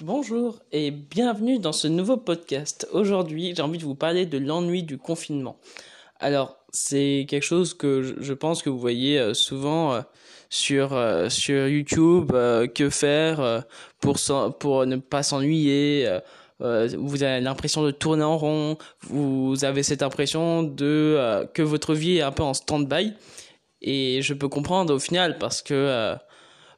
Bonjour et bienvenue dans ce nouveau podcast. Aujourd'hui, j'ai envie de vous parler de l'ennui du confinement. Alors, c'est quelque chose que je pense que vous voyez euh, souvent euh, sur euh, sur YouTube que faire pour pour ne pas s'ennuyer vous avez l'impression de tourner en rond, vous avez cette impression de que votre vie est un peu en stand-by et je peux comprendre au final parce que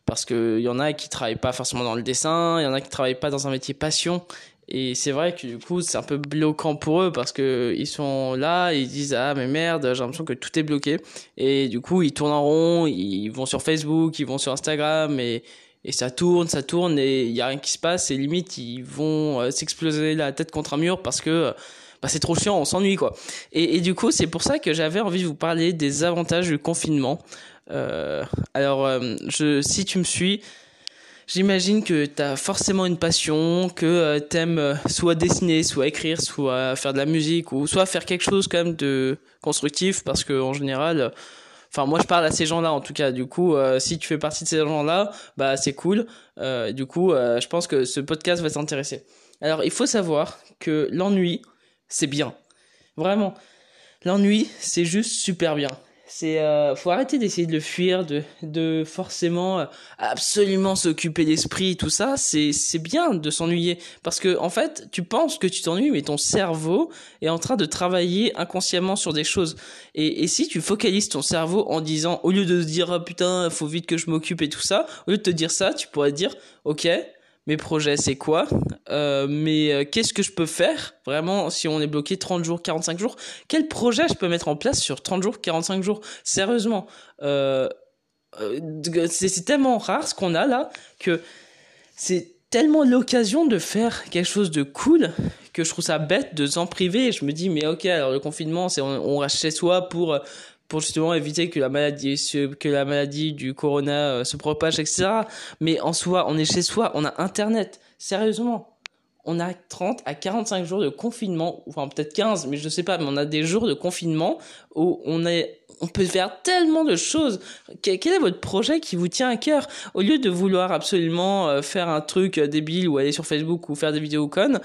parce qu'il y en a qui travaillent pas forcément dans le dessin, il y en a qui travaillent pas dans un métier passion. Et c'est vrai que du coup, c'est un peu bloquant pour eux parce que ils sont là, ils disent ah mais merde, j'ai l'impression que tout est bloqué. Et du coup, ils tournent en rond, ils vont sur Facebook, ils vont sur Instagram et et ça tourne, ça tourne et il y a rien qui se passe et limite ils vont euh, s'exploser la tête contre un mur parce que bah, c'est trop chiant, on s'ennuie quoi. Et, et du coup, c'est pour ça que j'avais envie de vous parler des avantages du confinement. Euh, alors, euh, si tu me suis, j'imagine que tu as forcément une passion, que euh, t'aimes euh, soit dessiner, soit écrire, soit faire de la musique, ou soit faire quelque chose quand même de constructif, parce que en général, enfin moi je parle à ces gens-là en tout cas. Du coup, si tu fais partie de ces gens-là, bah c'est cool. du coup, je pense que ce podcast va t'intéresser. Alors, il faut savoir que l'ennui, c'est bien, vraiment. L'ennui, c'est juste super bien. C'est euh, faut arrêter d'essayer de le fuir de de forcément euh, absolument s'occuper d'esprit tout ça. C'est c'est bien de s'ennuyer. Parce que en fait tu penses que tu t'ennuies mais ton cerveau est en train de travailler inconsciemment sur des choses. Et et si tu focalises ton cerveau en disant au lieu de se dire oh, putain faut vite que je m'occupe et tout ça au lieu de te dire ça tu pourrais dire ok mes projets c'est quoi, euh, mais euh, qu'est-ce que je peux faire vraiment si on est bloqué 30 jours, 45 jours, quel projet je peux mettre en place sur 30 jours, 45 jours? Sérieusement, euh, euh c'est tellement rare ce qu'on a là que c'est tellement l'occasion de faire quelque chose de cool que je trouve ça bête de s'en priver. Je me dis mais ok alors le confinement c'est on, on reste chez soi pour pour justement éviter que la maladie que la maladie du corona euh, se propage etc mais en soi on est chez soi on a internet. Sérieusement. On a 30 à 45 jours de confinement enfin peut-être 15 mais je sais pas mais on a des jours de confinement où on est on peut faire tellement de choses. Quel, est votre projet qui vous tient à cœur? Au lieu de vouloir absolument euh, faire un truc euh, débile ou aller sur Facebook ou faire des vidéos connes,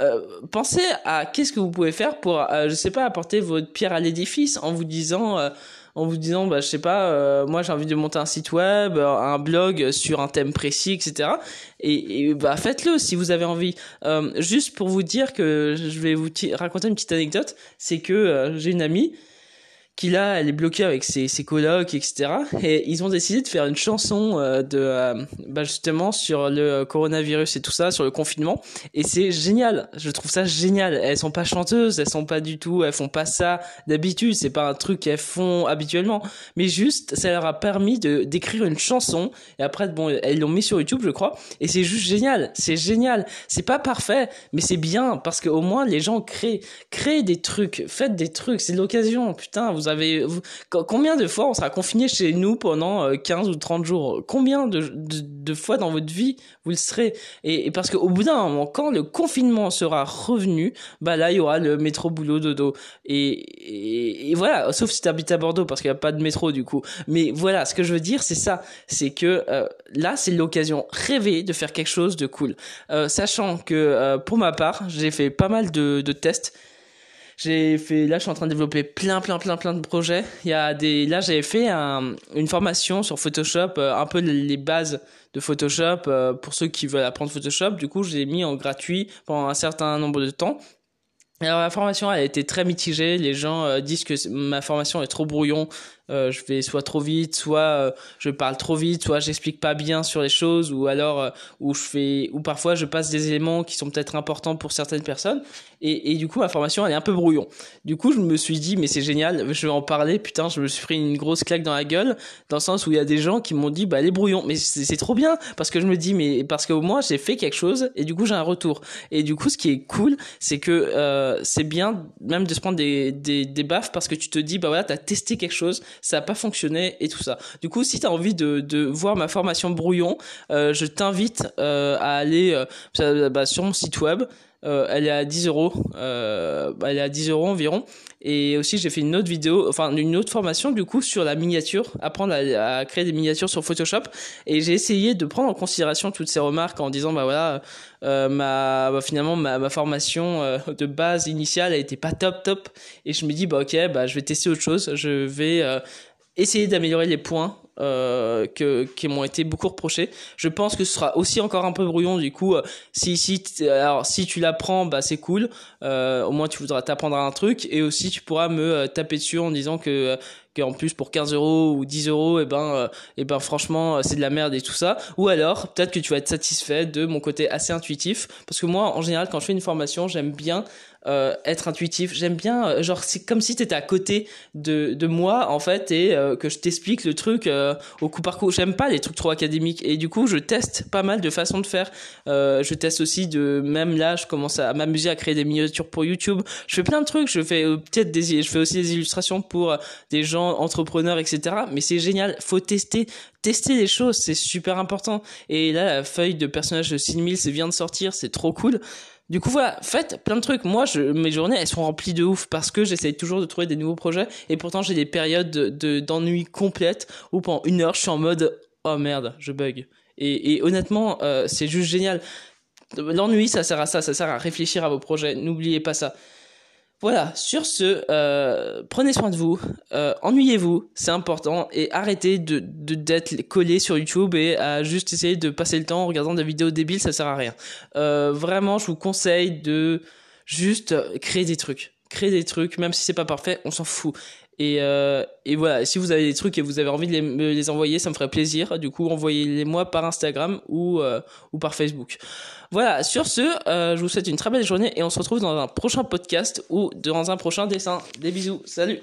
euh, pensez à qu'est-ce que vous pouvez faire pour, euh, je sais pas, apporter votre pierre à l'édifice en vous disant, euh, en vous disant, bah, je sais pas, moi j'ai envie de monter un site web, un blog sur un thème précis, etc. Et, et bah faites-le si vous avez envie. juste pour vous dire que je vais vous raconter une petite anecdote, c'est que j'ai une amie qui là, elle est bloquée avec ses, ses colocs, etc. Et ils ont décidé de faire une chanson euh, de, euh, bah justement sur le coronavirus et tout ça, sur le confinement. Et c'est génial. Je trouve ça génial. Elles sont pas chanteuses, elles sont pas du tout, elles font pas ça d'habitude. C'est pas un truc qu'elles font habituellement. Mais juste, ça leur a permis de d'écrire une chanson. Et après, bon, elles l'ont mis sur YouTube, je crois. Et c'est juste génial. C'est génial. C'est pas parfait, mais c'est bien parce qu'au moins les gens créent, créent des trucs, faites des trucs. C'est l'occasion. Putain, vous vous avez combien de fois on sera confiné chez nous pendant 15 euh, ou 30 jours? Combien de, de, fois dans votre vie vous le serez? Et, parce qu'au bout d'un moment, quand le confinement sera revenu, bah là il y aura le métro boulot dodo. Et, et, voilà. Sauf si tu habites à Bordeaux parce qu'il n'y a pas de métro du coup. Mais voilà, ce que je veux dire c'est ça, c'est que euh, là c'est l'occasion rêvée de faire quelque chose de cool, euh, sachant que pour ma part j'ai fait pas mal de tests j'ai fait, là, je suis en train de développer plein, plein, plein, plein de projets. Il y a des, là, j'avais fait un, une formation sur Photoshop, euh, un peu les bases de Photoshop euh, pour ceux qui veulent apprendre Photoshop. Du coup, je l'ai mis en gratuit pendant un certain nombre de temps. Alors la formation elle a été très mitigée. Les gens euh, disent que ma formation est trop brouillon. Euh, je vais soit trop vite, soit euh, je parle trop vite, soit j'explique pas bien sur les choses, ou alors où je fais, ou parfois je passe des éléments qui sont peut-être importants pour certaines personnes. Et, et du coup ma formation elle est un peu brouillon. Du coup je me suis dit mais c'est génial, je vais en parler. Putain je me suis pris une grosse claque dans la gueule dans le sens où il y a des gens qui m'ont dit bah les brouillons. Mais c'est trop bien parce que je me dis mais parce que moi j'ai fait quelque chose et du coup j'ai un retour. Et du coup ce qui est cool c'est que euh, c'est bien même de se prendre des, des, des baffes parce que tu te dis, bah voilà, t'as testé quelque chose, ça a pas fonctionné et tout ça. Du coup, si t'as envie de, de voir ma formation brouillon, euh, je t'invite euh, à aller euh, bah, sur mon site web Euh, elle est à 10 euros. Euh, bah, elle est à 10 euros environ. Et aussi, j'ai fait une autre vidéo, enfin une autre formation du coup sur la miniature, apprendre à, créer des miniatures sur Photoshop. Et j'ai essayé de prendre en considération toutes ces remarques en disant bah voilà, euh, ma bah, finalement ma, ma formation de base initiale elle était pas top top. Et je me dis bah ok bah je vais tester autre chose. Je vais essayer d'améliorer les points euh, que qui m'ont été beaucoup reprochés. Je pense que ce sera aussi encore un peu brouillon du coup. Euh, si si alors si tu l'apprends, bah c'est cool. Euh, au moins tu voudras t'apprendre un truc et aussi tu pourras me euh, taper dessus en disant que qu'en plus pour 15 euros ou 10 euros, et eh ben, et eh ben franchement c'est de la merde et tout ça. Ou alors peut-être que tu vas être satisfait de mon côté assez intuitif, parce que moi en général quand je fais une formation j'aime bien euh, être intuitif. J'aime bien, euh, genre, c'est comme si t'étais à côté de, de moi, en fait, et euh, que je t'explique le truc au coup par coup. J'aime pas les trucs trop académiques. Et du coup, je teste pas mal de façons de faire. je teste aussi de, même là, je commence à m'amuser à créer des miniatures pour YouTube. Je fais plein de trucs. Je fais peut-être des, je fais aussi des illustrations pour des gens entrepreneurs, etc. Mais c'est génial. Faut tester, tester les choses, c'est super important. Et là, la feuille de personnage de 6000, c'est vient de sortir, c'est trop cool. Du coup, voilà, faites plein de trucs. Moi, mes journées, elles sont remplies de ouf parce que j'essaye toujours de trouver des nouveaux projets. Et pourtant, j'ai des périodes de, d'ennui complètes où pendant une heure, je suis en mode oh merde, je bug. Et, et honnêtement, euh, c'est juste génial. L'ennui, ça sert à ça, ça sert à réfléchir à vos projets. N'oubliez pas ça. Voilà, sur ce, euh, prenez soin de vous, euh, ennuyez-vous, c'est important, et arrêtez de d'être collé sur YouTube et à juste essayer de passer le temps en regardant des vidéos débiles, ça sert à rien. Euh, vraiment, je vous conseille de juste créer des trucs, créer des trucs, même si c'est pas parfait, on s'en fout. Et, euh, et voilà, si vous avez des trucs et vous avez envie de me les envoyer, ça me ferait plaisir. Du coup, envoyez-les moi par Instagram ou, euh, ou par Facebook. Voilà, sur ce, euh, je vous souhaite une très belle journée et on se retrouve dans un prochain podcast ou dans un prochain dessin. Des bisous, salut